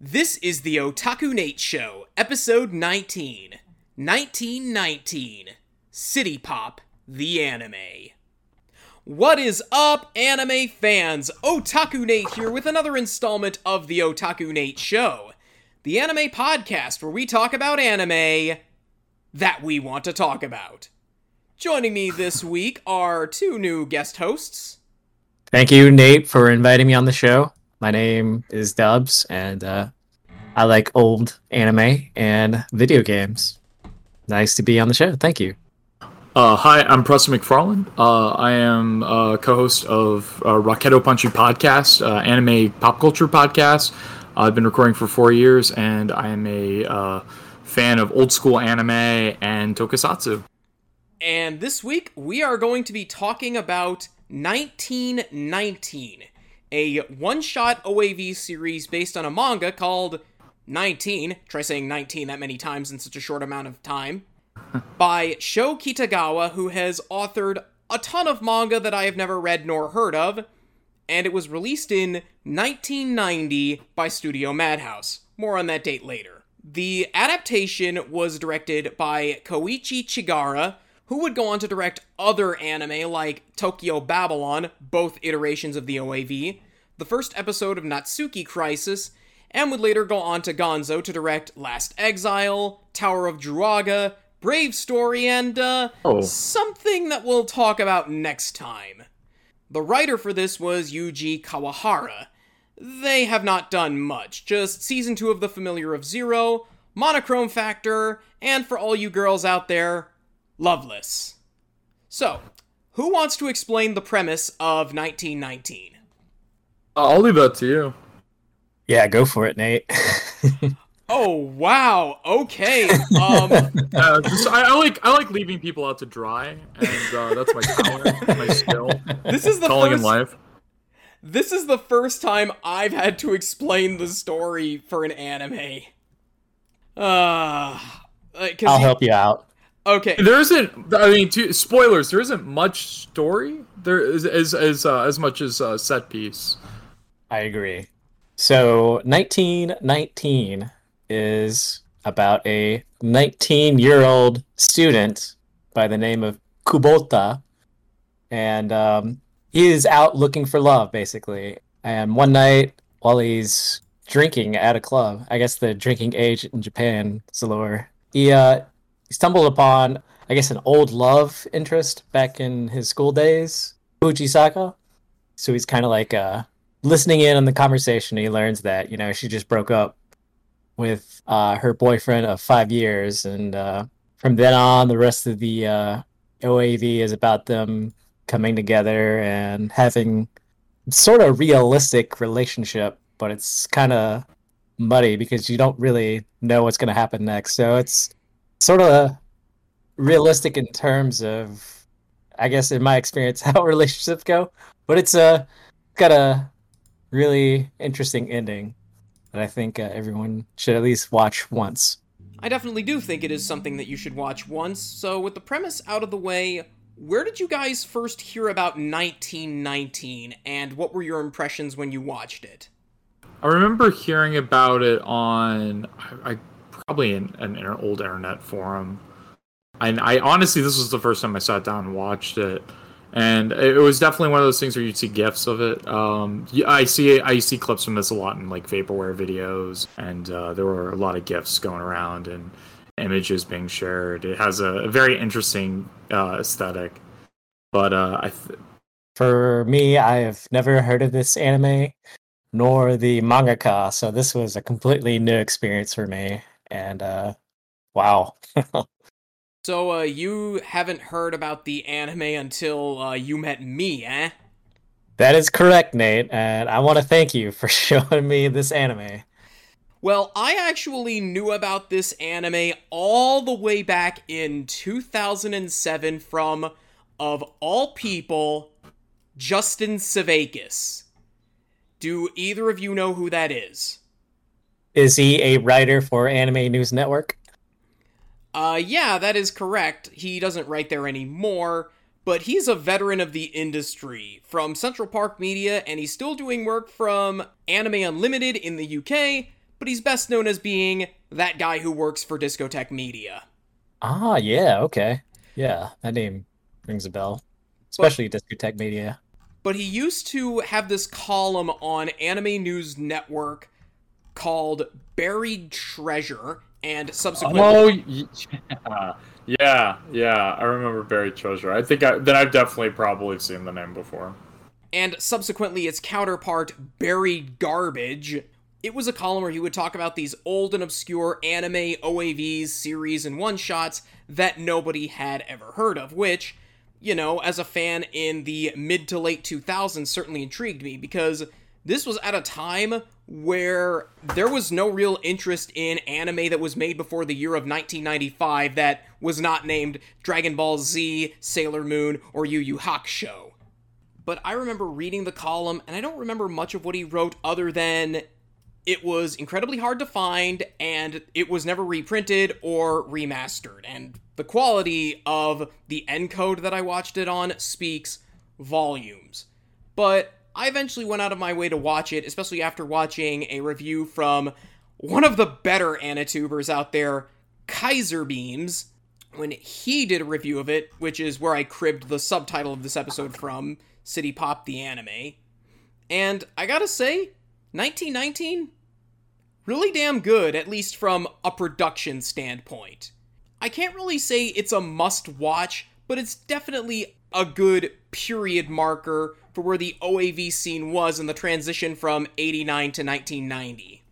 This is the Otaku Nate Show, episode 19. 1919. City Pop, the anime. What is up, anime fans? Otaku Nate here with another installment of the Otaku Nate Show, the anime podcast where we talk about anime that we want to talk about. Joining me this week are two new guest hosts. Thank you, Nate, for inviting me on the show. My name is Dubs, and uh, I like old anime and video games. Nice to be on the show. Thank you. Uh, hi, I'm Preston McFarland. Uh, I am a co-host of uh, Rocketto Punchi podcast, uh, anime pop culture podcast. I've been recording for four years, and I am a uh, fan of old school anime and tokusatsu. And this week we are going to be talking about 1919, a one-shot OAV series based on a manga called 19. Try saying 19 that many times in such a short amount of time. by Sho Kitagawa, who has authored a ton of manga that I have never read nor heard of, and it was released in 1990 by Studio Madhouse. More on that date later. The adaptation was directed by Koichi Chigira, who would go on to direct other anime like Tokyo Babylon, both iterations of the OAV, the first episode of Natsuki Crisis, and would later go on to Gonzo to direct Last Exile, Tower of Druaga, Brave Story, and uh, Oh. something that we'll talk about next time. The writer for this was Yuji Kawahara. They have not done much, just season 2 of The Familiar of Zero, Monochrome Factor, and for all you girls out there, Loveless. So, who wants to explain the premise of 1919? I'll leave that to you. Yeah, go for it, Nate. Oh wow. Okay. Um Uh, just, I, I like I like leaving people out to dry, and uh, that's my talent, my skill, this is the calling in first life. This is the first time I've had to explain the story for an anime. Uh, uh 'cause I'll you- help you out. Okay. There isn't. I mean, to, spoilers. There isn't much story. There is as as uh, as much as uh, set piece. I agree. So, 1919 is about a 19 year old student by the name of Kubota. And um, he is out looking for love, basically. And one night, while he's drinking at a club, I guess the drinking age in Japan is lower, he, uh, he stumbled upon, I guess, an old love interest back in his school days, Fujisaka. So he's kind of like uh, listening in on the conversation. He learns that you know she just broke up with uh, her boyfriend of five years, and uh, from then on, the rest of the uh, OAV is about them coming together and having sort of realistic relationship, but it's kind of muddy because you don't really know what's going to happen next. So it's sort of realistic in terms of, I guess, in my experience, how relationships go. But it's uh, got a really interesting ending that I think uh, everyone should at least watch once. I definitely do think it is something that you should watch once. So, with the premise out of the way, where did you guys first hear about 1919 and what were your impressions when you watched it? I remember hearing about it on I, I probably in an, old internet forum, and I honestly this was the first time I sat down and watched it, and it was definitely one of those things where you'd see gifs of it. Um, I see I see clips from this a lot in like vaporwave videos, and uh, there were a lot of gifs going around and images being shared. It has a, a very interesting uh, aesthetic, but uh, I th- For me, I have never heard of this anime nor the mangaka, so this was a completely new experience for me. And uh, wow, So, uh, you haven't heard about the anime until uh, you met me, eh? that is correct, Nate. And I want to thank you for showing me this anime. Well, I actually knew about this anime all the way back in 2007 from, of all people, Justin Sevakis. Do either of you know who that is? Is he a writer for Anime News Network? Uh, yeah, that is correct. He doesn't write there anymore, but he's a veteran of the industry from Central Park Media, and he's still doing work from Anime Unlimited in the UK, but he's best known as being that guy who works for Discotek Media. Ah, yeah, okay. Yeah, that name rings a bell. Especially Discotek Media. But he used to have this column on Anime News Network called Buried Treasure, and subsequently. Oh, yeah. Yeah, yeah, I remember Buried Treasure. I think I, then I've definitely probably seen the name before. And subsequently, its counterpart, Buried Garbage. It was a column where he would talk about these old and obscure anime, OAVs, series, and one shots that nobody had ever heard of, which, you know, as a fan in the mid to late 2000s, certainly intrigued me because this was at a time where there was no real interest in anime that was made before the year of 1995 that was not named Dragon Ball Z, Sailor Moon, or Yu Yu Hakusho. But I remember reading the column, and I don't remember much of what he wrote other than it was incredibly hard to find, and it was never reprinted or remastered. And the quality of the encode that I watched it on speaks volumes. But I eventually went out of my way to watch it, especially after watching a review from one of the better Anitubers out there, Kaiser Beams, when he did a review of it, which is where I cribbed the subtitle of this episode from, City Pop the Anime. And I gotta say, 1919, really damn good, at least from a production standpoint. I can't really say it's a must watch, but it's definitely a good period marker for where the OAV scene was in the transition from 89 to 1990.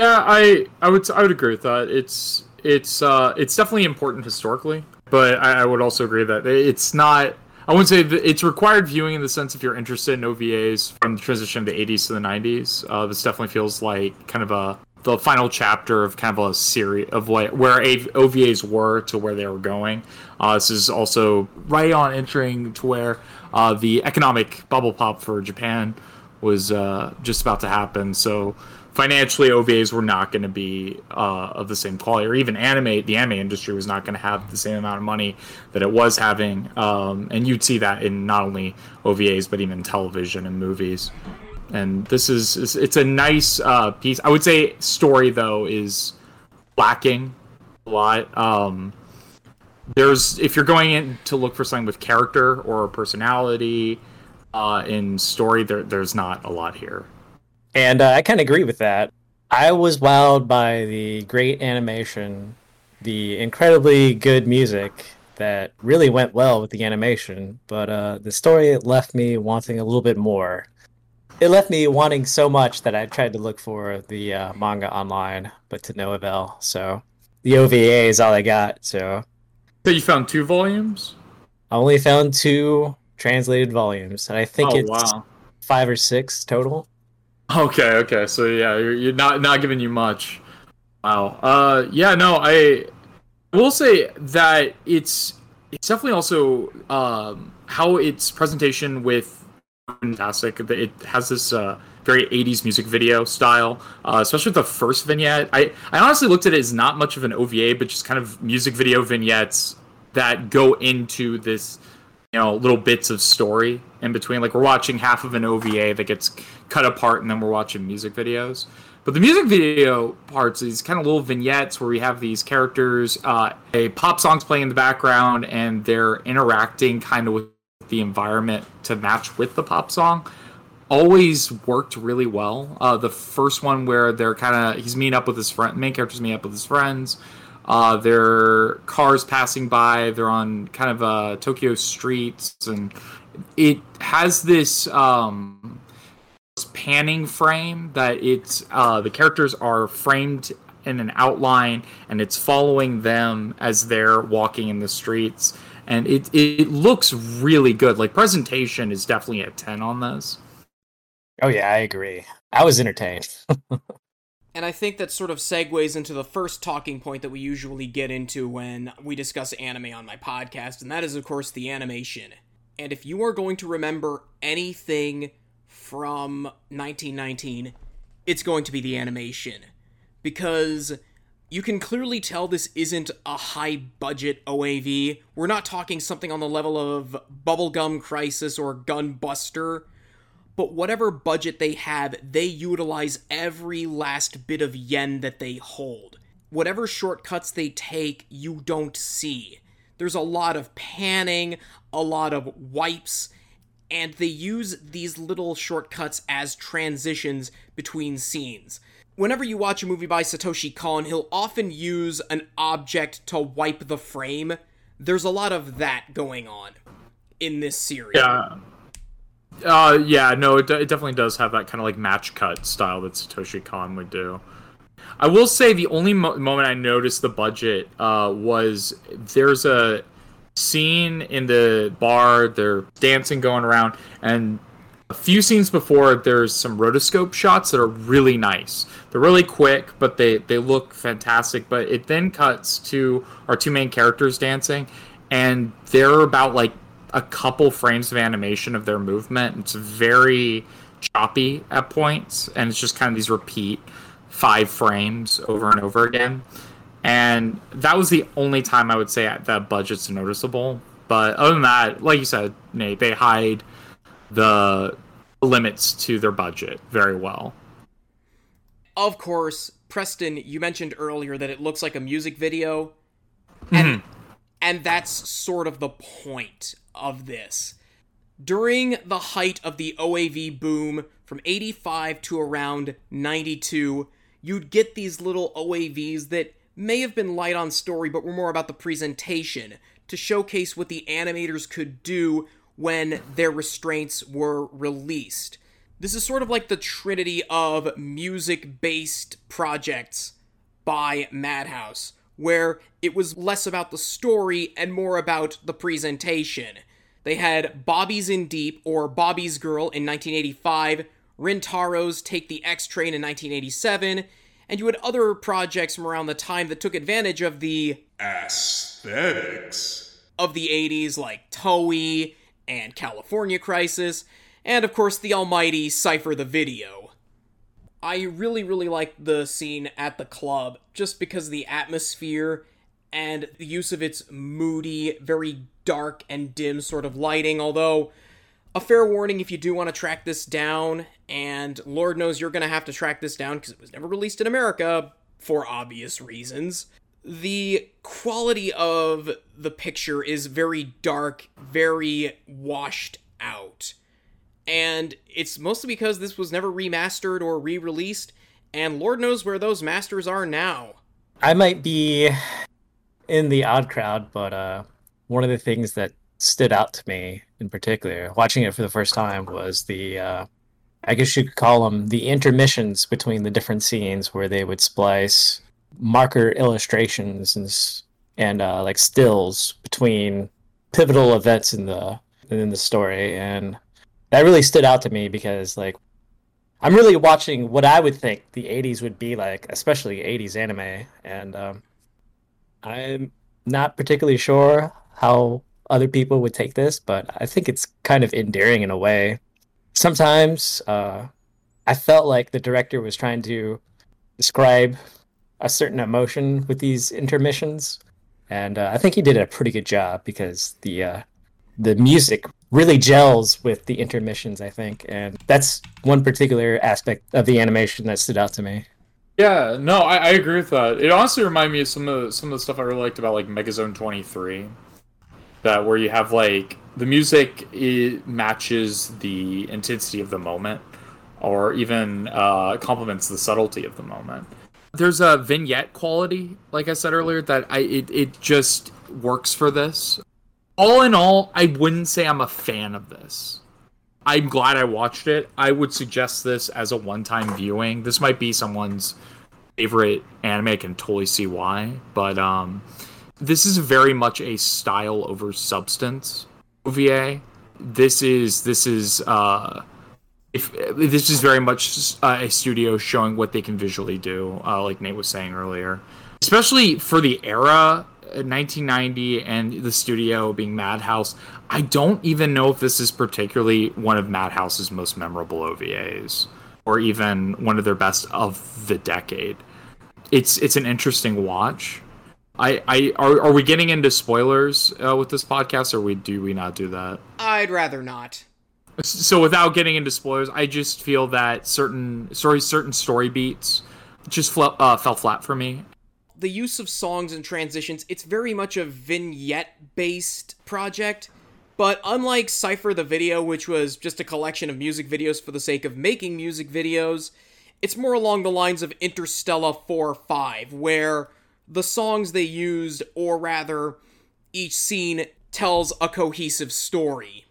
Yeah, I I would I would agree with that. It's it's uh it's definitely important historically, but I, I would also agree that it's not. I wouldn't say it's required viewing in the sense if you're interested in OVAs from the transition of the 80s to the 90s. Uh, this definitely feels like kind of a the final chapter of kind of a series of what where OVAs were to where they were going. Uh, this is also right on entering to where uh, the economic bubble pop for Japan was uh, just about to happen. So financially, OVAs were not going to be uh, of the same quality, or even anime. The anime industry was not going to have the same amount of money that it was having, um, and you'd see that in not only OVAs but even television and movies. And this is it's a nice uh, piece. I would say story though is lacking a lot. Um, there's if you're going in to look for something with character or personality uh, in story, there there's not a lot here. And uh, I kind of agree with that. I was wowed by the great animation, the incredibly good music that really went well with the animation, but uh, the story left me wanting a little bit more. It left me wanting so much that I tried to look for the uh, manga online, but to no avail. So the OVA is all I got. So so you found two volumes? I only found two translated volumes, and I think oh, it's wow. five or six total. Okay, okay. So yeah, you're, you're not not giving you much. Wow. Uh, yeah. No, I will say that it's it's definitely also um, how its presentation with fantastic. It has this uh, very 80s music video style, uh, especially with the first vignette. I, I honestly looked at it as not much of an OVA, but just kind of music video vignettes that go into this, you know, little bits of story in between. Like we're watching half of an OVA that gets cut apart, and then we're watching music videos. But the music video parts, these kind of little vignettes where we have these characters, uh, a pop song's playing in the background, and they're interacting kind of with the environment to match with the pop song always worked really well. Uh, the first one where they're kind of he's meeting up with his friend, main character's meeting up with his friends. Uh, their cars passing by. They're on kind of uh, Tokyo streets, and it has this um, panning frame that it's uh, the characters are framed in an outline, and it's following them as they're walking in the streets. And it it looks really good. Like presentation is definitely a ten on this. Oh yeah, I agree. I was entertained. and I think that sort of segues into the first talking point that we usually get into when we discuss anime on my podcast, and that is of course the animation. And if you are going to remember anything from 1919, it's going to be the animation. Because you can clearly tell this isn't a high budget OAV. We're not talking something on the level of Bubblegum Crisis or Gunbuster but whatever budget they have, they utilize every last bit of yen that they hold. Whatever shortcuts they take, you don't see. There's a lot of panning, a lot of wipes, and they use these little shortcuts as transitions between scenes. Whenever you watch a movie by Satoshi Kon, he'll often use an object to wipe the frame. There's a lot of that going on in this series. Yeah. Uh, yeah, no, it, it definitely does have that kind of like match cut style that Satoshi Kon would do. I will say the only mo- moment I noticed the budget uh, was there's a scene in the bar, they're dancing going around, and a few scenes before there's some rotoscope shots that are really nice. They're really quick, but they, they look fantastic. But it then cuts to our two main characters dancing, and they're about like a couple frames of animation of their movement. It's very choppy at points, and it's just kind of these repeat five frames over and over again. And that was the only time I would say that budget's noticeable. But other than that, like you said, Nate, they hide the limits to their budget very well. Of course, Preston, you mentioned earlier that it looks like a music video. And mm-hmm. and that's sort of the point of this. During the height of the OAV boom from 85 to around 92, you'd get these little OAVs that may have been light on story but were more about the presentation to showcase what the animators could do when their restraints were released. This is sort of like the trinity of music based projects by Madhouse, where it was less about the story and more about the presentation. They had Bobby's in Deep or Bobby's Girl in 1985, Rintaro's Take the X Train in 1987, and you had other projects from around the time that took advantage of the aesthetics of the 80s, like Toei and California Crisis, and of course the almighty Cipher the Video. I really, really like the scene at the club just because of the atmosphere and the use of its moody, very dark and dim sort of lighting, although a fair warning if you do want to track this down, and Lord knows you're going to have to track this down because it was never released in America for obvious reasons. The quality of the picture is very dark, very washed out. And it's mostly because this was never remastered or re released, and Lord knows where those masters are now. I might be in the odd crowd, but uh, one of the things that stood out to me in particular, watching it for the first time, was the uh, I guess you could call them the intermissions between the different scenes where they would splice marker illustrations and and uh, like stills between pivotal events in the in the story, and that really stood out to me because like I'm really watching what I would think the '80s would be like, especially '80s anime, and um, I'm not particularly sure how other people would take this, but I think it's kind of endearing in a way. Sometimes uh, I felt like the director was trying to describe a certain emotion with these intermissions, and uh, I think he did a pretty good job because the uh, the music really gels with the intermissions. I think, and that's one particular aspect of the animation that stood out to me. Yeah, no, I, I agree with that. It honestly reminded me of some of the, some of the stuff I really liked about like Megazone Twenty Three, that where you have like the music it matches the intensity of the moment, or even uh, complements the subtlety of the moment. There's a vignette quality, like I said earlier, that I it, it just works for this. All in all, I wouldn't say I'm a fan of this. I'm glad I watched it. I would suggest this as a one-time viewing. This might be someone's favorite anime. I can totally see why, but um, this is very much a style over substance OVA. This is this is uh, if this is very much uh, a studio showing what they can visually do, uh, like Nate was saying earlier, especially for the era 1990 and the studio being Madhouse, I don't even know if this is particularly one of Madhouse's most memorable OVAs or even one of their best of the decade. It's it's an interesting watch. I, I are, are we getting into spoilers uh, with this podcast or we do we not do that? I'd rather not. So without getting into spoilers, I just feel that certain sorry certain story beats just fl- uh, fell flat for me. The use of songs and transitions, it's very much a vignette based project. But unlike Cipher the Video, which was just a collection of music videos for the sake of making music videos, it's more along the lines of Interstella 4 5, where the songs they used, or rather, each scene tells a cohesive story.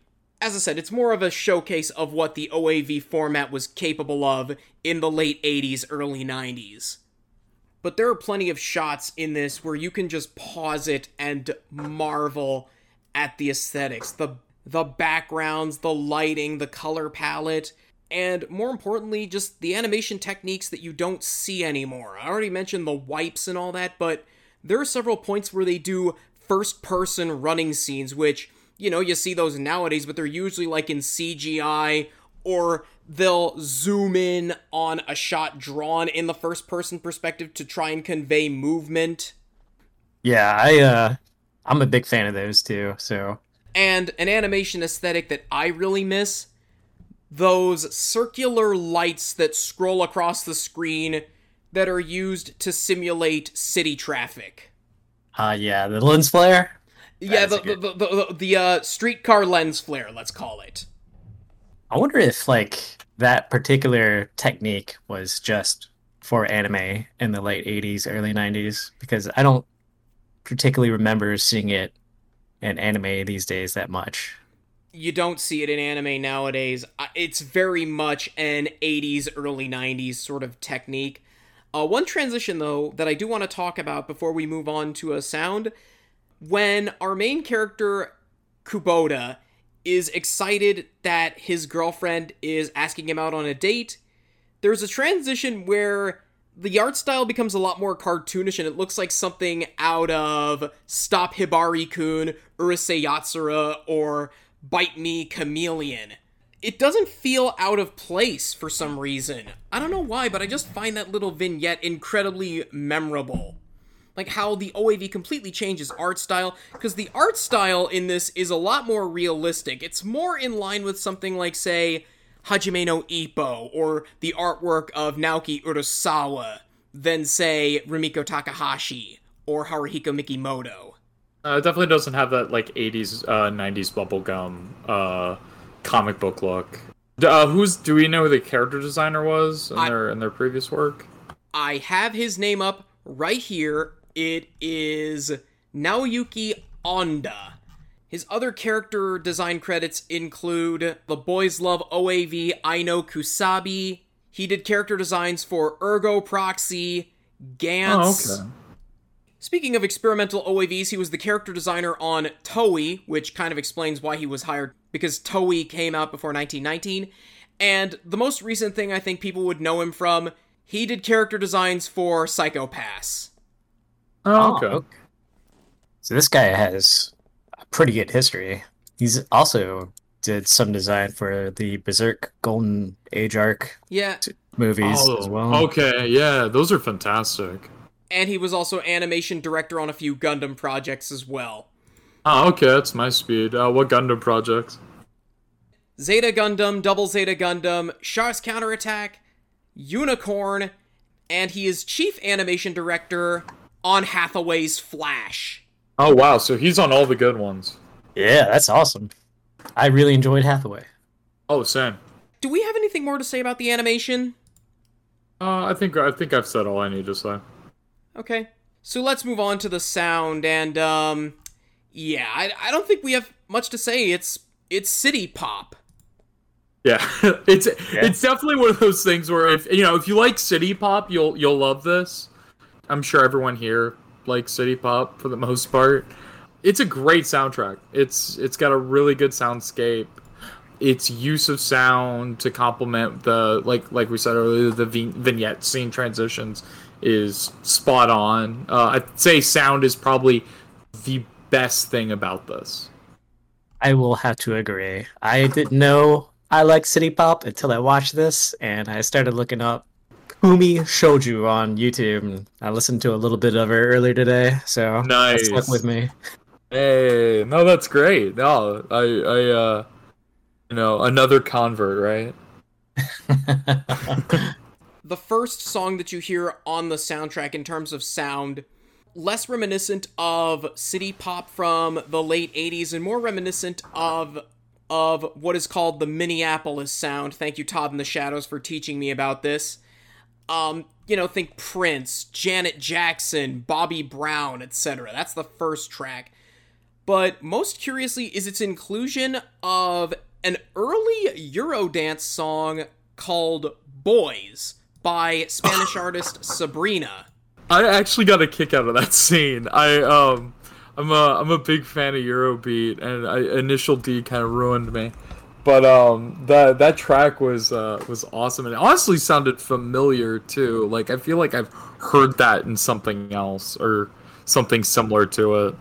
As I said, it's more of a showcase of what the OAV format was capable of in the late 80s, early 90s. But there are plenty of shots in this where you can just pause it and marvel at the aesthetics, the the backgrounds, the lighting, the color palette, and more importantly, just the animation techniques that you don't see anymore. I already mentioned the wipes and all that, but there are several points where they do first person running scenes, which, you know, you see those nowadays, but they're usually like in CGI or they'll zoom in on a shot drawn in the first person perspective to try and convey movement. Yeah, I uh I'm a big fan of those too. So and an animation aesthetic that I really miss those circular lights that scroll across the screen that are used to simulate city traffic. Uh yeah, the lens flare. Yeah, the the, the, the, the uh, streetcar lens flare, let's call it. I wonder if like that particular technique was just for anime in the late 80s, early 90s because I don't particularly remember seeing it in anime these days that much. You don't see it in anime nowadays. It's very much an 80s, early 90s sort of technique. Uh, one transition, though, that I do want to talk about before we move on to a sound when our main character, Kubota, is excited that his girlfriend is asking him out on a date, there's a transition where the art style becomes a lot more cartoonish and it looks like something out of Stop Hibari kun, Urusei Yatsura, or Bite Me Chameleon. It doesn't feel out of place for some reason. I don't know why, but I just find that little vignette incredibly memorable. Like how the OAV completely changes art style, because the art style in this is a lot more realistic. It's more in line with something like, say, Hajime no Ippo or the artwork of Naoki Urasawa than, say, Rumiko Takahashi or Haruhiko Mikimoto. Uh, it definitely doesn't have that like 80s, uh, 90s bubblegum uh, comic book look. Uh, who's do we know who the character designer was in I, their in their previous work? I have his name up right here. It is Naoyuki Onda. His other character design credits include The Boys Love OAV Ai-no Kusabi. He did character designs for Ergo Proxy, Gantz. Oh, okay. Speaking of experimental OAVs, he was the character designer on Toei, which kind of explains why he was hired because Toei came out before 1919. And the most recent thing I think people would know him from, he did character designs for Psycho-Pass. Oh, okay. Oh, so this guy has a pretty good history. He's also did some design for the Berserk Golden Age arc yeah. movies oh, as well. Okay, yeah, those are fantastic. And he was also animation director on a few Gundam projects as well. Oh, okay, that's my speed. Uh, what Gundam projects? Zeta Gundam, Double Zeta Gundam, Char's Counterattack, Unicorn, and he is chief animation director on Hathaway's Flash. Oh wow, so he's on all the good ones. Yeah, that's awesome. I really enjoyed Hathaway. Oh, same. Do we have anything more to say about the animation? Uh, I think I think I've said all I need to say. Okay, so let's move on to the sound, and um, yeah, I, I don't think we have much to say. It's it's city pop. Yeah, it's yeah. it's definitely one of those things where if you know if you like city pop, you'll you'll love this. I'm sure everyone here likes city pop for the most part. It's a great soundtrack. It's it's got a really good soundscape. Its use of sound to complement the like like we said earlier the vignette scene transitions is spot on. Uh, I'd say sound is probably the best thing about this. I will have to agree. I didn't know I like city pop until I watched this, and I started looking up Umi Shoujo on YouTube. I listened to a little bit of her earlier today, so nice. stuck with me. Hey, no, that's great. No, I, I, uh, You know, another convert, right? the first song that you hear on the soundtrack in terms of sound less reminiscent of city pop from the late 80s and more reminiscent of of what is called the Minneapolis sound. Thank you Todd in the Shadows for teaching me about this. Um, you know, think Prince, Janet Jackson, Bobby Brown, etc. That's the first track. But most curiously is its inclusion of an early Eurodance song called Boys by Spanish artist Sabrina. I actually got a kick out of that scene. I um I'm a I'm a big fan of Eurobeat and I, Initial D kind of ruined me. But um that that track was uh was awesome and it honestly sounded familiar too. Like I feel like I've heard that in something else or something similar to it.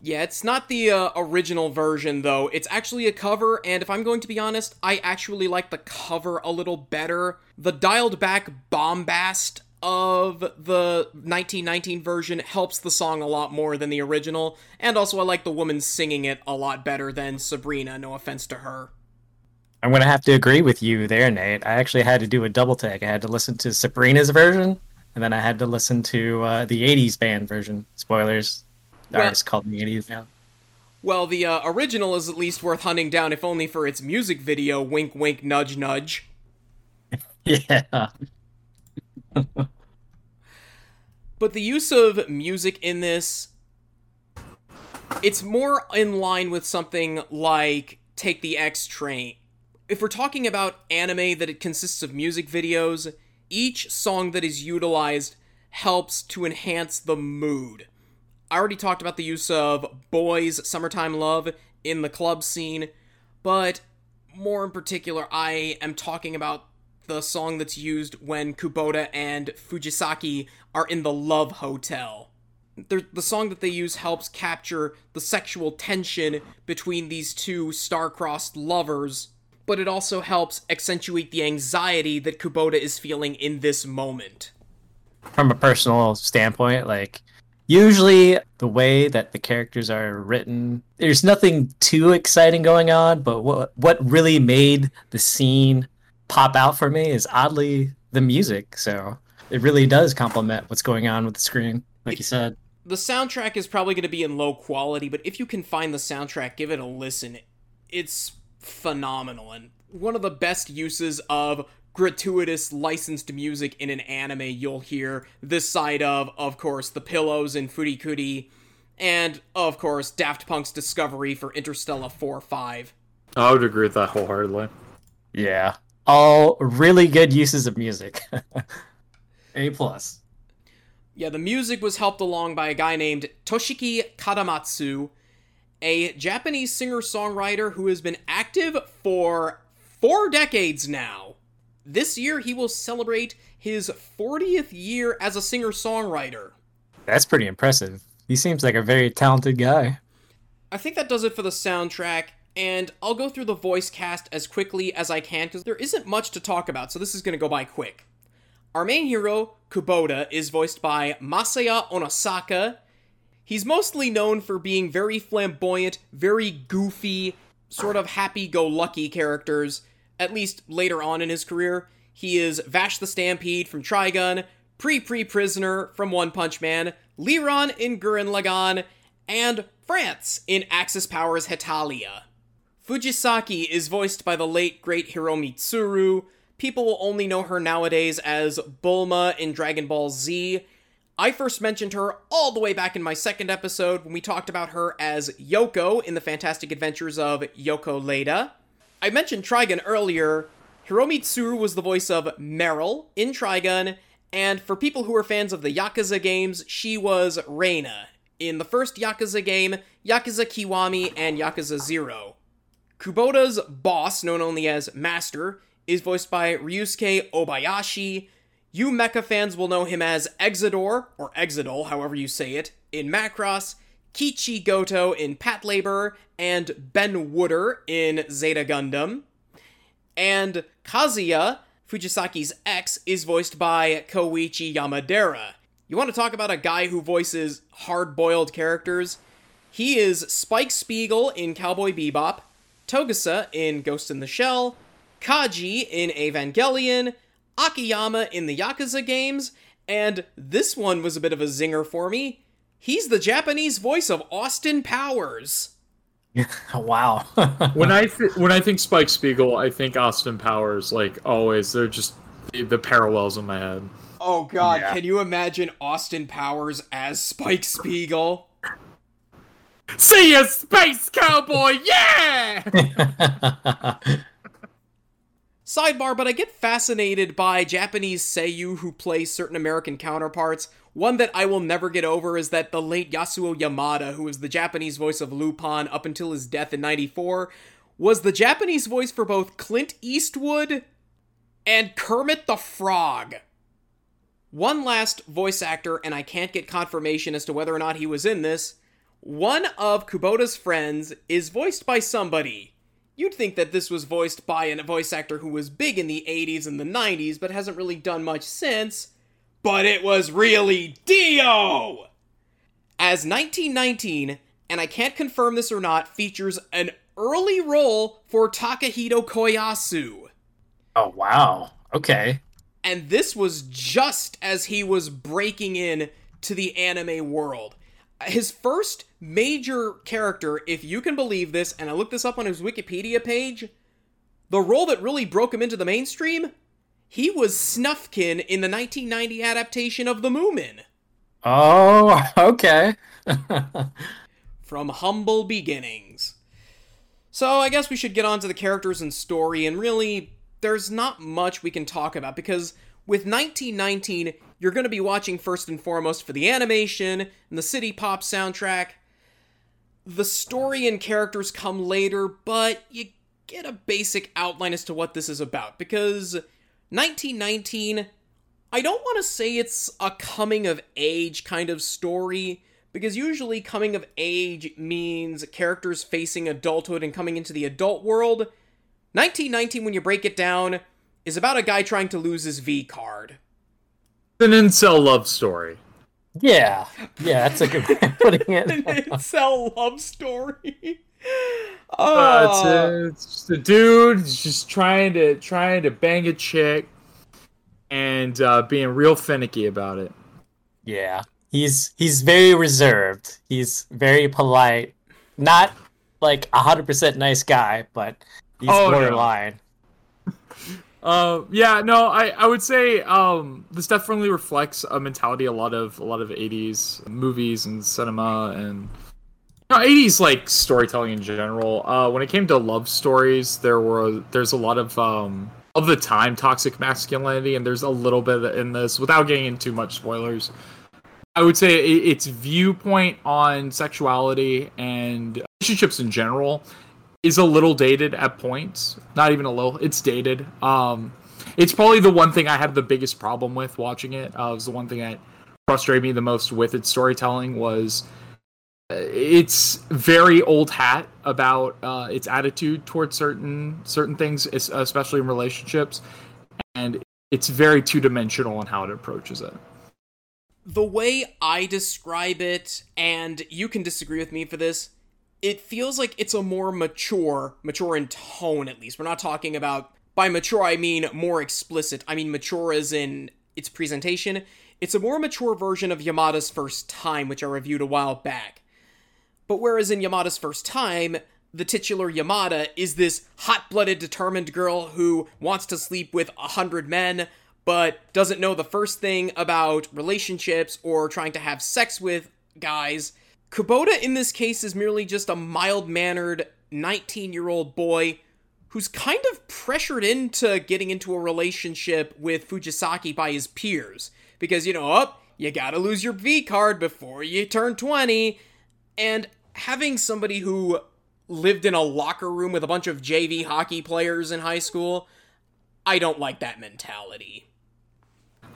Yeah, it's not the uh, original version though. It's actually a cover, and if I'm going to be honest, I actually like the cover a little better. The dialed back bombast of the 1919 version helps the song a lot more than the original, and also I like the woman singing it a lot better than Sabrina, no offense to her. I'm going to have to agree with you there, Nate. I actually had to do a double take. I had to listen to Sabrina's version, and then I had to listen to uh, the 80s band version. Spoilers, the well, artist called the 80s now. Well, the uh, original is at least worth hunting down, if only for its music video, wink wink nudge nudge. yeah. but the use of music in this it's more in line with something like take the X train. If we're talking about anime that it consists of music videos, each song that is utilized helps to enhance the mood. I already talked about the use of Boys Summertime Love in the club scene, but more in particular, I am talking about the song that's used when Kubota and Fujisaki are in the Love Hotel. The, the song that they use helps capture the sexual tension between these two star-crossed lovers, but it also helps accentuate the anxiety that Kubota is feeling in this moment. From a personal standpoint, like usually the way that the characters are written there's nothing too exciting going on but what what really made the scene pop out for me is oddly the music. So it really does complement what's going on with the screen, like it, you said. The soundtrack is probably going to be in low quality, but if you can find the soundtrack, give it a listen. It's phenomenal and one of the best uses of gratuitous licensed music in an anime you'll hear this side of of course the pillows in Furikuri and of course Daft Punk's Discovery for Interstella 4 5. I would agree with that wholeheartedly. Yeah all really good uses of music. a plus. Yeah, the music was helped along by a guy named Toshiki Kadomatsu, a Japanese singer-songwriter who has been active for four decades now. This year, he will celebrate his 40th year as a singer-songwriter. That's pretty impressive. He seems like a very talented guy. I think that does it for the soundtrack and I'll go through the voice cast as quickly as I can because there isn't much to talk about, so this is going to go by quick. Our main hero, Kubota, is voiced by Masaya Onosaka. He's mostly known for being very flamboyant, very goofy, sort of happy go lucky characters, at least later on in his career. He is Vash the Stampede from Trigun, Puri Puri Prisoner from One Punch Man, Leeron in Gurren Lagann, and France in Axis Powers Hetalia. Fujisaki is voiced by the late great Hiromi Tsuru. People will only know her nowadays as Bulma in Dragon Ball Z. I first mentioned her all the way back in my second episode when we talked about her as Yoko in the Fantastic Adventures of Yoko Leda. I mentioned Trigun earlier. Hiromi Tsuru was the voice of Meryl in Trigun, and for people who are fans of the Yakuza games, she was Reina in the first Yakuza game, Yakuza Kiwami and Yakuza 0. Kubota's boss, known only as Master, is voiced by Ryusuke Obayashi. You mecha fans will know him as Exidor, or Exidol, however you say it, in Macross, Kiichi Goto in Patlabor, and Ben Wooder in Zeta Gundam. And Kazuya, Fujisaki's ex, is voiced by Koichi Yamadera. You want to talk about a guy who voices hard boiled characters? He is Spike Spiegel in Cowboy Bebop, Togusa in Ghost in the Shell, Kaji in Evangelion, Akiyama in the Yakuza games, and this one was a bit of a zinger for me. He's the Japanese voice of Austin Powers. wow. when I th- when I think Spike Spiegel, I think Austin Powers. Like always, they're just the, the parallels in my head. Oh God! Yeah. Can you imagine Austin Powers as Spike Spiegel? See ya, space cowboy! Yeah. Sidebar, but I get fascinated by Japanese seiyuu who play certain American counterparts. One that I will never get over is that the late Yasuo Yamada, who was the Japanese voice of Lupin up until his death in 94, was the Japanese voice for both Clint Eastwood and Kermit the Frog. One last voice actor, and I can't get confirmation as to whether or not he was in this. One of Kubota's friends is voiced by somebody. You'd think that this was voiced by a voice actor who was big in the 80s and the 90s, but hasn't really done much since. But it was really Dio! As 1919, and I can't confirm this or not, features an early role for Takehito Koyasu. oh wow. Okay. And this was just as he was breaking in to the anime world. His first major character, if you can believe this, and I looked this up on his Wikipedia page, the role that really broke him into the mainstream, he was Snufkin in the 1990 adaptation of The Moomin. Oh, okay. from humble beginnings. So I guess we should get on to the characters and story, and really, there's not much we can talk about because with 1919, you're going to be watching first and foremost for the animation and the City Pop soundtrack. The story and characters come later, but you get a basic outline as to what this is about because 1919 I don't want to say it's a coming of age kind of story, because usually coming of age means characters facing adulthood and coming into the adult world. 1919, when you break it down, is about a guy trying to lose his V card. An incel love story. yeah. Yeah, that's a good way of putting it. An it. incel love story. Uh, Oh, it's, a, it's just a dude just trying to trying to bang a chick and uh, being real finicky about it. Yeah. He's he's very reserved. He's very polite. Not like a hundred percent nice guy, but he's Oh, no. Uh, yeah, no, I, I would say um, this definitely reflects a mentality a lot of a lot of '80s movies and cinema and no, '80s like storytelling in general. Uh, when it came to love stories, there were there's a lot of um, of the time toxic masculinity, and there's a little bit in this without getting into much spoilers. I would say its viewpoint on sexuality and relationships in general is a little dated at points. Not even a little. It's dated. Um, it's probably the one thing I had the biggest problem with watching it. Uh, it was the one thing that frustrated me the most with its storytelling was uh, it's very old hat about uh, its attitude towards certain certain things, especially in relationships, and it's very two dimensional in how it approaches it. the way I describe it, and you can disagree with me for this, it feels like it's a more mature, mature in tone at least. We're not talking about, by mature, I mean more explicit. I mean mature as in its presentation. It's a more mature version of Yamada's First Time, which I reviewed a while back. But whereas in Yamada's First Time, the titular Yamada is this hot blooded, determined girl who wants to sleep with a hundred men, but doesn't know the first thing about relationships or trying to have sex with guys. Kubota in this case is merely just a mild mannered 19 year old boy who's kind of pressured into getting into a relationship with Fujisaki by his peers. Because, you know, up, you gotta lose your V card before you turn 20. And having somebody who lived in a locker room with a bunch of JV hockey players in high school, I don't like that mentality.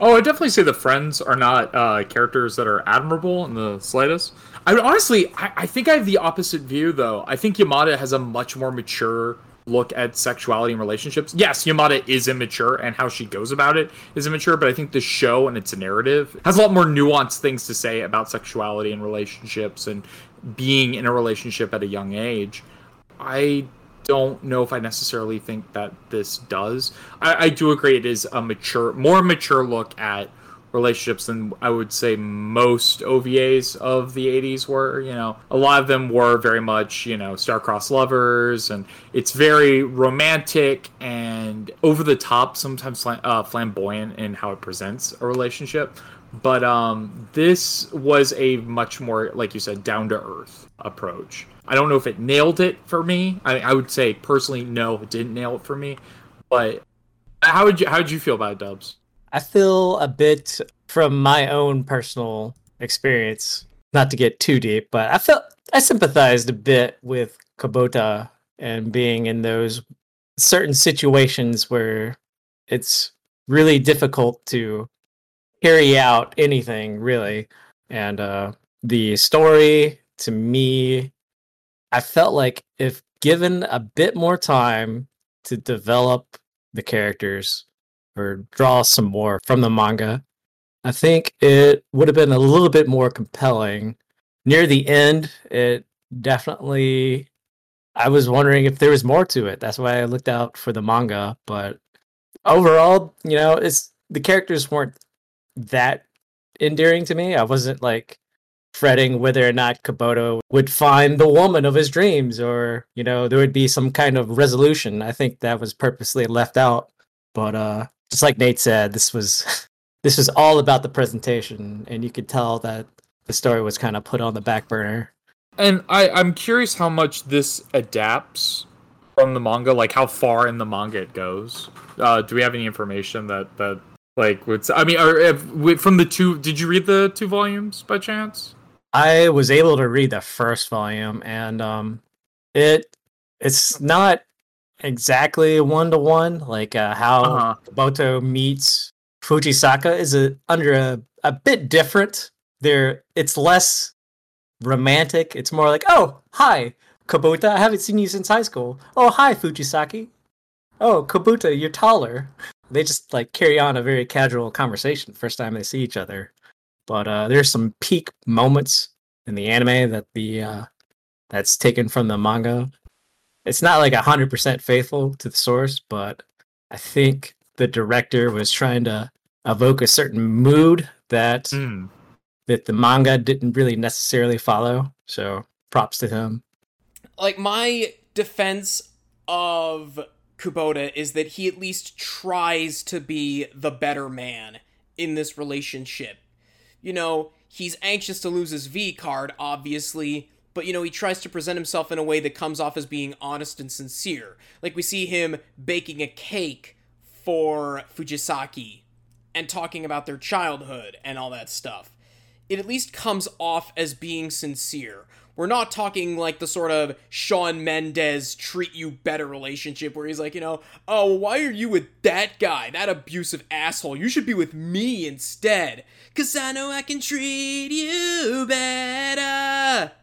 Oh, I definitely say the friends are not uh, characters that are admirable in the slightest. I mean, honestly, I, I think I have the opposite view, though. I think Yamada has a much more mature look at sexuality and relationships. Yes, Yamada is immature, and how she goes about it is immature, but I think the show and its narrative has a lot more nuanced things to say about sexuality and relationships and being in a relationship at a young age. I don't know if I necessarily think that this does. I, I do agree it is a mature, more mature look at relationships than I would say most OVAs of the 80s were. You know, a lot of them were very much, you know, star-crossed lovers, and it's very romantic and over the top, sometimes uh, flamboyant in how it presents a relationship. But um, this was a much more, like you said, down to earth approach. I don't know if it nailed it for me. I, I would say personally, no, it didn't nail it for me. But how would you how would you feel about it, Dubs? I feel a bit from my own personal experience, not to get too deep, but I felt I sympathized a bit with Kubota and being in those certain situations where it's really difficult to carry out anything really. And uh the story to me I felt like if given a bit more time to develop the characters or draw some more from the manga, I think it would have been a little bit more compelling. Near the end, it definitely. I was wondering if there was more to it. That's why I looked out for the manga. But overall, you know, it's the characters weren't that endearing to me. I wasn't like fretting whether or not Kubota would find the woman of his dreams or, you know, there would be some kind of resolution. I think that was purposely left out. But uh just like Nate said, this was this was all about the presentation, and you could tell that the story was kind of put on the back burner. And I, I'm curious how much this adapts from the manga, like how far in the manga it goes. Uh, do we have any information that that like would? I mean, or if, from the two, did you read the two volumes by chance? I was able to read the first volume, and um, it it's not exactly one to one, like uh, how uh-huh. Boto meets Fujisaki is a, under a, a bit different. There, it's less romantic. It's more like, oh, hi, Kubota. I haven't seen you since high school. Oh, hi, Fujisaki. Oh, Kubota, you're taller. They just like carry on a very casual conversation first time they see each other. But uh, there's some peak moments in the anime that the uh, that's taken from the manga it's not like hundred percent faithful to the source, but I think the director was trying to evoke a certain mood that mm. that the manga didn't really necessarily follow. So props to him. Like my defense of Kubota is that he at least tries to be the better man in this relationship. You know, he's anxious to lose his V card, obviously, but you know, he tries to present himself in a way that comes off as being honest and sincere. Like we see him baking a cake for Fujisaki and talking about their childhood and all that stuff. It at least comes off as being sincere. We're not talking like the sort of Shawn Mendes treat you better relationship where he's like, you know, oh, why are you with that guy, that abusive asshole? You should be with me instead. Cause I know I can treat you better.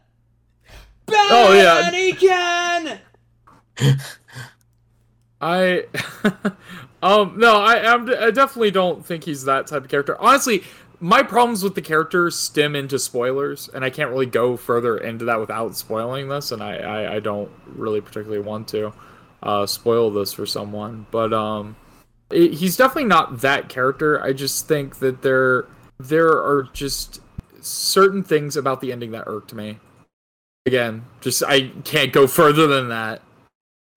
Oh yeah. Can. I um no, I I'm, I definitely don't think he's that type of character. Honestly, my problems with the character stem into spoilers, and I can't really go further into that without spoiling this, and I I, I don't really particularly want to uh, spoil this for someone, but um, it, he's definitely not that character. I just think that there there are just certain things about the ending that irked me again, just I can't go further than that.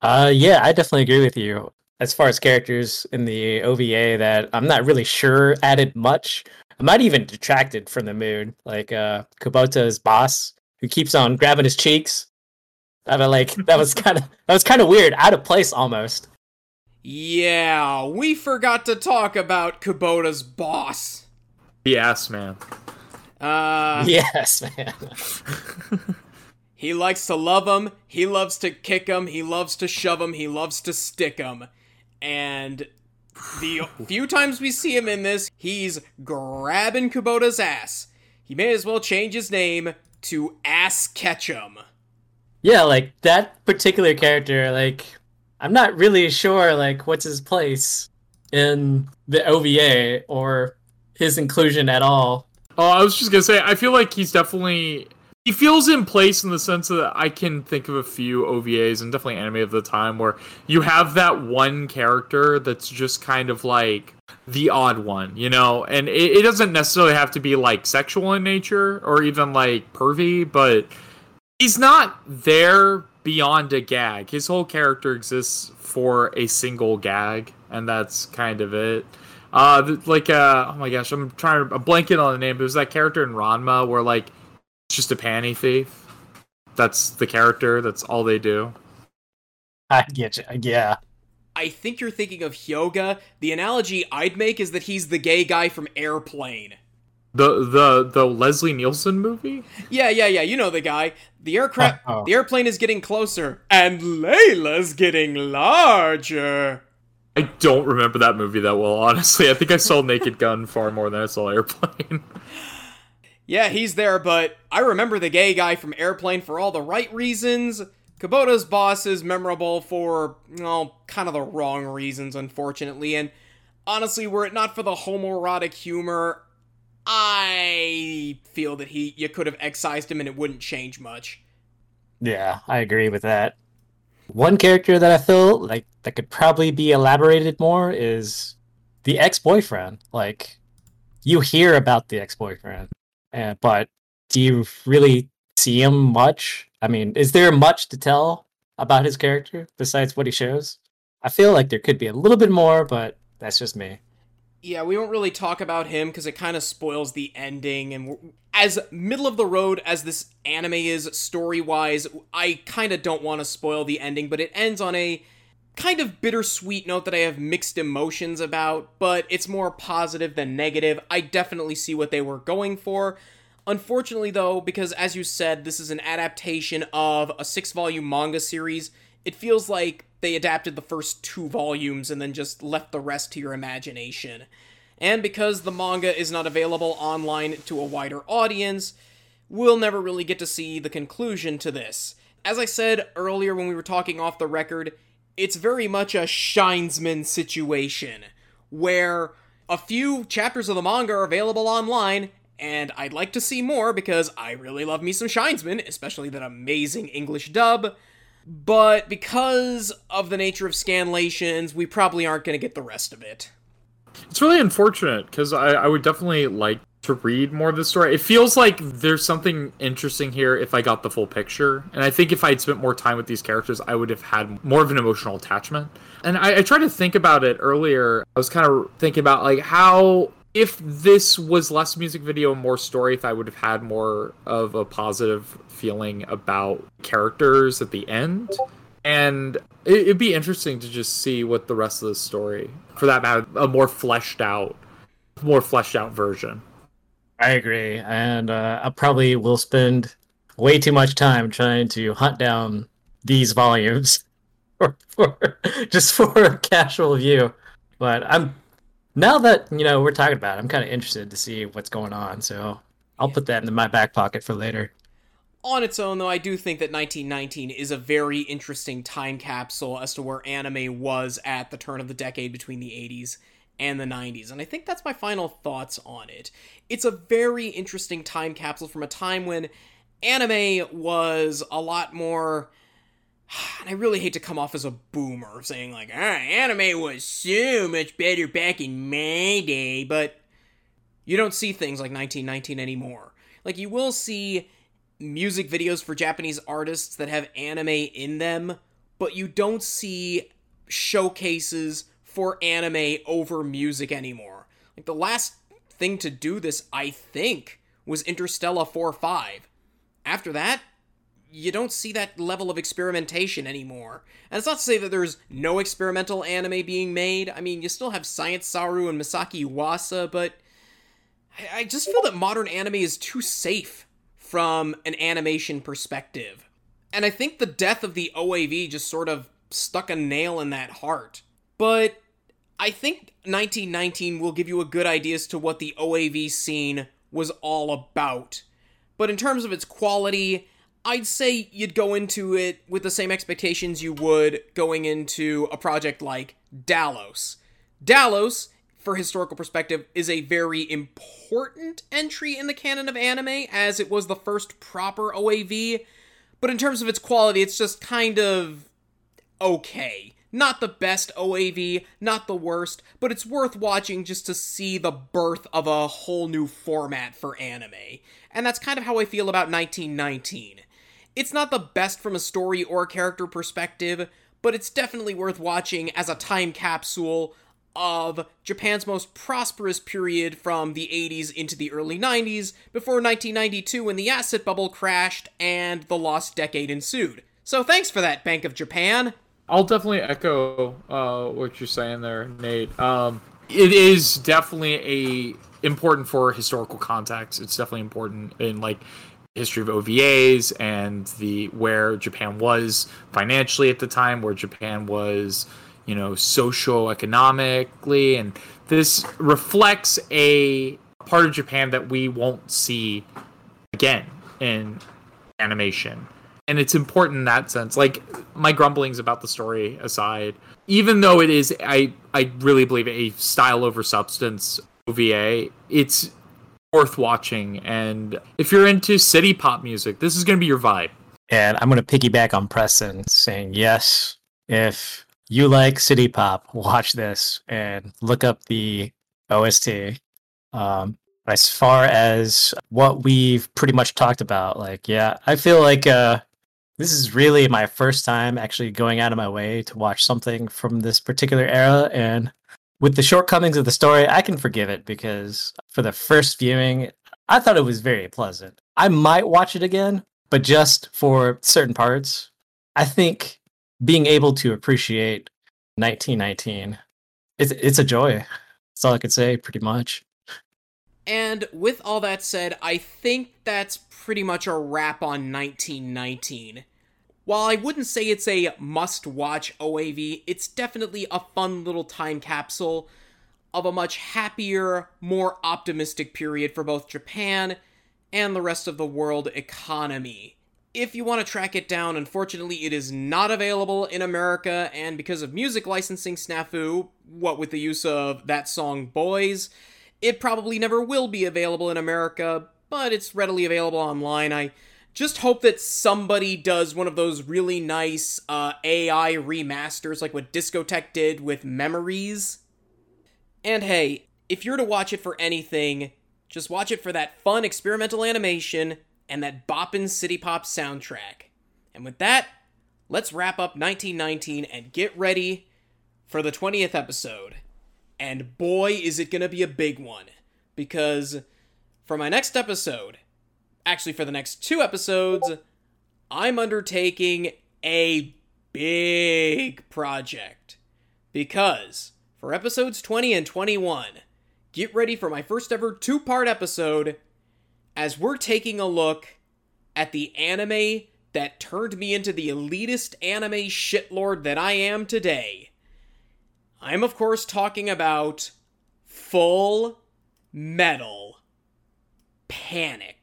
Uh, yeah, I definitely agree with you. As far as characters in the OVA, that I'm not really sure added much. I might even detracted from the mood, like uh, Kubota's boss, who keeps on grabbing his cheeks. I mean, like that was kind of that was kind of weird, out of place almost. Yeah, we forgot to talk about Kubota's boss. Yes, man. Uh, yes, man. He likes to love them. He loves to kick them. He loves to shove them. He loves to stick them. And the few times we see him in this, he's grabbing Kubota's ass. He may as well change his name to Ass Ketchum. Yeah, like that particular character, like I'm not really sure like what's his place in the OVA or his inclusion at all. Oh, I was just gonna say, I feel like he's definitely he feels in place in the sense that I can think of a few OVAs and definitely anime of the time where you have that one character that's just kind of like the odd one, you know, and it, it doesn't necessarily have to be like sexual in nature or even like pervy, but he's not there beyond a gag. His whole character exists for a single gag, and that's kind of it. Uh, like uh, oh my gosh, I'm trying to I'm blanking on the name. But it was that character in Ranma where like just a panty thief. That's the character. That's all they do. I get you. Yeah. I think you're thinking of Hyoga. The analogy I'd make is that he's the gay guy from Airplane. The the the Leslie Nielsen movie? Yeah, yeah, yeah. You know the guy. The aircraft, the airplane is getting closer, and Layla's getting larger. I don't remember that movie that well, honestly. I think I saw Naked Gun far more than I saw Airplane. yeah, he's there, but I remember the gay guy from Airplane for all the right reasons. Kubota's boss is memorable for, well, kind of the wrong reasons, unfortunately, and honestly, were it not for the homoerotic humor, I feel that he you could have excised him and it wouldn't change much. Yeah, I agree with that. One character that I feel like that could probably be elaborated more is the ex-boyfriend. Like you hear about the ex-boyfriend, and, but do you really see him much? I mean, is there much to tell about his character besides what he shows? I feel like there could be a little bit more, but that's just me. Yeah, we won't really talk about him because it kind of spoils the ending. And as middle of the road as this anime is story wise, I kind of don't want to spoil the ending, but it ends on a kind of bittersweet note that I have mixed emotions about, but it's more positive than negative. I definitely see what they were going for. Unfortunately, though, because as you said, this is an adaptation of a six volume manga series, it feels like they adapted the first two volumes and then just left the rest to your imagination. And because the manga is not available online to a wider audience, we'll never really get to see the conclusion to this. As I said earlier when we were talking off the record, it's very much a Shinesman situation, where a few chapters of the manga are available online, and I'd like to see more because I really love me some Shinesman, especially that amazing English dub. But because of the nature of scanlations, we probably aren't going to get the rest of it. It's really unfortunate because I, I would definitely like to read more of the story. It feels like there's something interesting here if I got the full picture. And I think if I'd spent more time with these characters, I would have had more of an emotional attachment. And I, I tried to think about it earlier. I was kind of thinking about like how if this was less music video and more story, if I would have had more of a positive feeling about characters at the end. And it'd be interesting to just see what the rest of the story, for that matter, a more fleshed out, more fleshed out version. I agree, and uh, I probably will spend way too much time trying to hunt down these volumes for, for just for a casual view. But I'm now that you know we're talking about, it, I'm kind of interested to see what's going on. So I'll put that in my back pocket for later. On its own, though, I do think that 1919 is a very interesting time capsule as to where anime was at the turn of the decade between the 80s and the 90s. And I think that's my final thoughts on it. It's a very interesting time capsule from a time when anime was a lot more and I really hate to come off as a boomer saying like, ah, anime was so much better back in my day, but you don't see things like 1919 anymore. Like you will see music videos for Japanese artists that have anime in them, but you don't see showcases for anime over music anymore. Like the last thing to do this, I think, was Interstella 4 5. After that, you don't see that level of experimentation anymore. And it's not to say that there's no experimental anime being made. I mean, you still have Science Saru and Masaki Yuasa, but I, I just feel that modern anime is too safe from an animation perspective. And I think the death of the OAV just sort of stuck a nail in that heart. But I think 1919 will give you a good idea as to what the OAV scene was all about. But in terms of its quality I'd say you'd go into it with the same expectations you would going into a project like Dallos. Dallos for historical perspective, is a very important entry in the canon of anime, as it was the first proper OAV. But in terms of its quality, it's just kind of okay. Not the best OAV, not the worst, but it's worth watching just to see the birth of a whole new format for anime. And that's kind of how I feel about 1919. It's not the best from a story or character perspective, but it's definitely worth watching as a time capsule of Japan's most prosperous period from the 80s into the early 90s before 1992 when the asset bubble crashed and the lost decade ensued. So thanks for that, Bank of Japan. I'll definitely echo uh, what you're saying there, Nate. Um, it is definitely a important for historical context. It's definitely important in like history of OVAs and the where Japan was financially at the time, where Japan was, you know, socio-economically, and this reflects a part of Japan that we won't see again in animation. And it's important in that sense. Like my grumblings about the story aside, even though it is I I really believe a style over substance OVA, it's worth watching. And if you're into city pop music, this is going to be your vibe. And I'm going to piggyback on Preston saying, yes, if you like city pop, watch this and look up the OST. Um, as far as what we've pretty much talked about, like, yeah, I feel like uh, this is really my first time actually going out of my way to watch something from this particular era. And with the shortcomings of the story, I can forgive it because for the first viewing, I thought it was very pleasant. I might watch it again, but just for certain parts. I think being able to appreciate 1919, it's it's a joy. That's all I could say, pretty much. And with all that said, I think that's pretty much a wrap on 1919. While I wouldn't say it's a must watch OAV, it's definitely a fun little time capsule of a much happier, more optimistic period for both Japan and the rest of the world economy. If you want to track it down, unfortunately, it is not available in America, and because of music licensing snafu, what with the use of that song Boys, it probably never will be available in America, but it's readily available online. I just hope that somebody does one of those really nice uh, AI remasters like what Discotek did with Memories. And hey, if you're to watch it for anything, just watch it for that fun experimental animation and that boppin' city pop soundtrack. And with that, let's wrap up 1919 and get ready for the 20th episode. And boy, is it gonna be a big one. Because for my next episode, actually, for the next two episodes, I'm undertaking a big project. Because for episodes 20 and 21, get ready for my first ever two part episode as we're taking a look at the anime that turned me into the elitist anime shitlord that I am today. I'm, of course, talking about Full Metal Panic.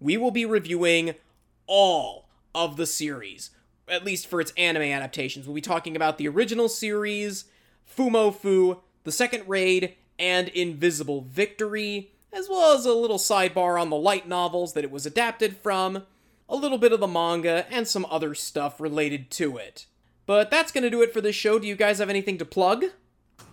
We will be reviewing all of the series, at least for its anime adaptations. We'll be talking about the original series, Fumoffu, the second raid, and Invisible Victory, as well as a little sidebar on the light novels that it was adapted from, a little bit of the manga, and some other stuff related to it. But that's gonna do it for this show. Do you guys have anything to plug?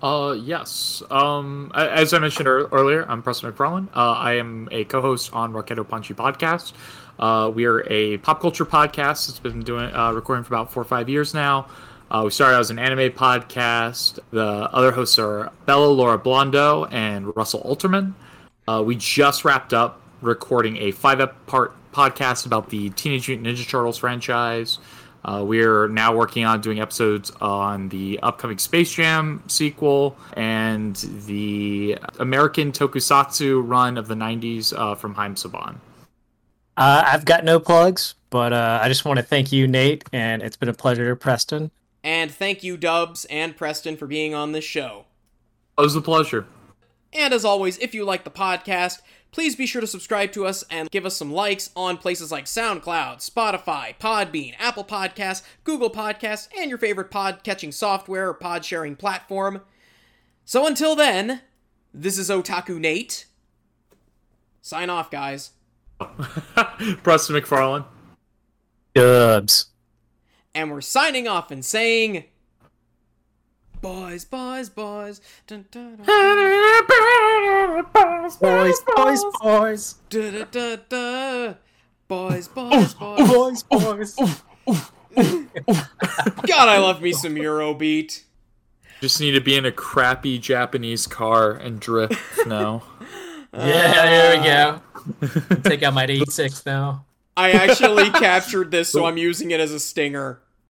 Uh, yes. Um, as I mentioned ear- earlier, I'm Preston McFarland. Uh, I am a co-host on Rocketto Punchi podcast. Uh, we are a pop culture podcast. It's been doing uh, recording for about four or five years now. Uh, we started as an anime podcast. The other hosts are Bella Laura Blondo and Russell Alterman. Uh, we just wrapped up recording a five-part podcast about the Teenage Mutant Ninja Turtles franchise. Uh, we're now working on doing episodes on the upcoming Space Jam sequel and the American Tokusatsu run of the 90s uh, from Haim Saban. Uh, I've got no plugs, but uh, I just want to thank you, Nate, and it's been a pleasure, Preston. And thank you, Dubs and Preston, for being on this show. It was a pleasure. And as always, if you like the podcast, please be sure to subscribe to us and give us some likes on places like SoundCloud, Spotify, Podbean, Apple Podcasts, Google Podcasts, and your favorite pod catching software or pod sharing platform. So until then, this is Otaku Nate. Sign off, guys. Preston McFarland. Dubs. And we're signing off and saying, Boys, boys, boys. Dun, dun, dun, Boys, boys, boys. da, da, da, da. Boys, boys, boys. Boys, boys. God, I love me some Eurobeat. Just need to be in a crappy Japanese car and drift now. Yeah, there we go. Take out my 86 now. I actually captured this, so I'm using it as a stinger.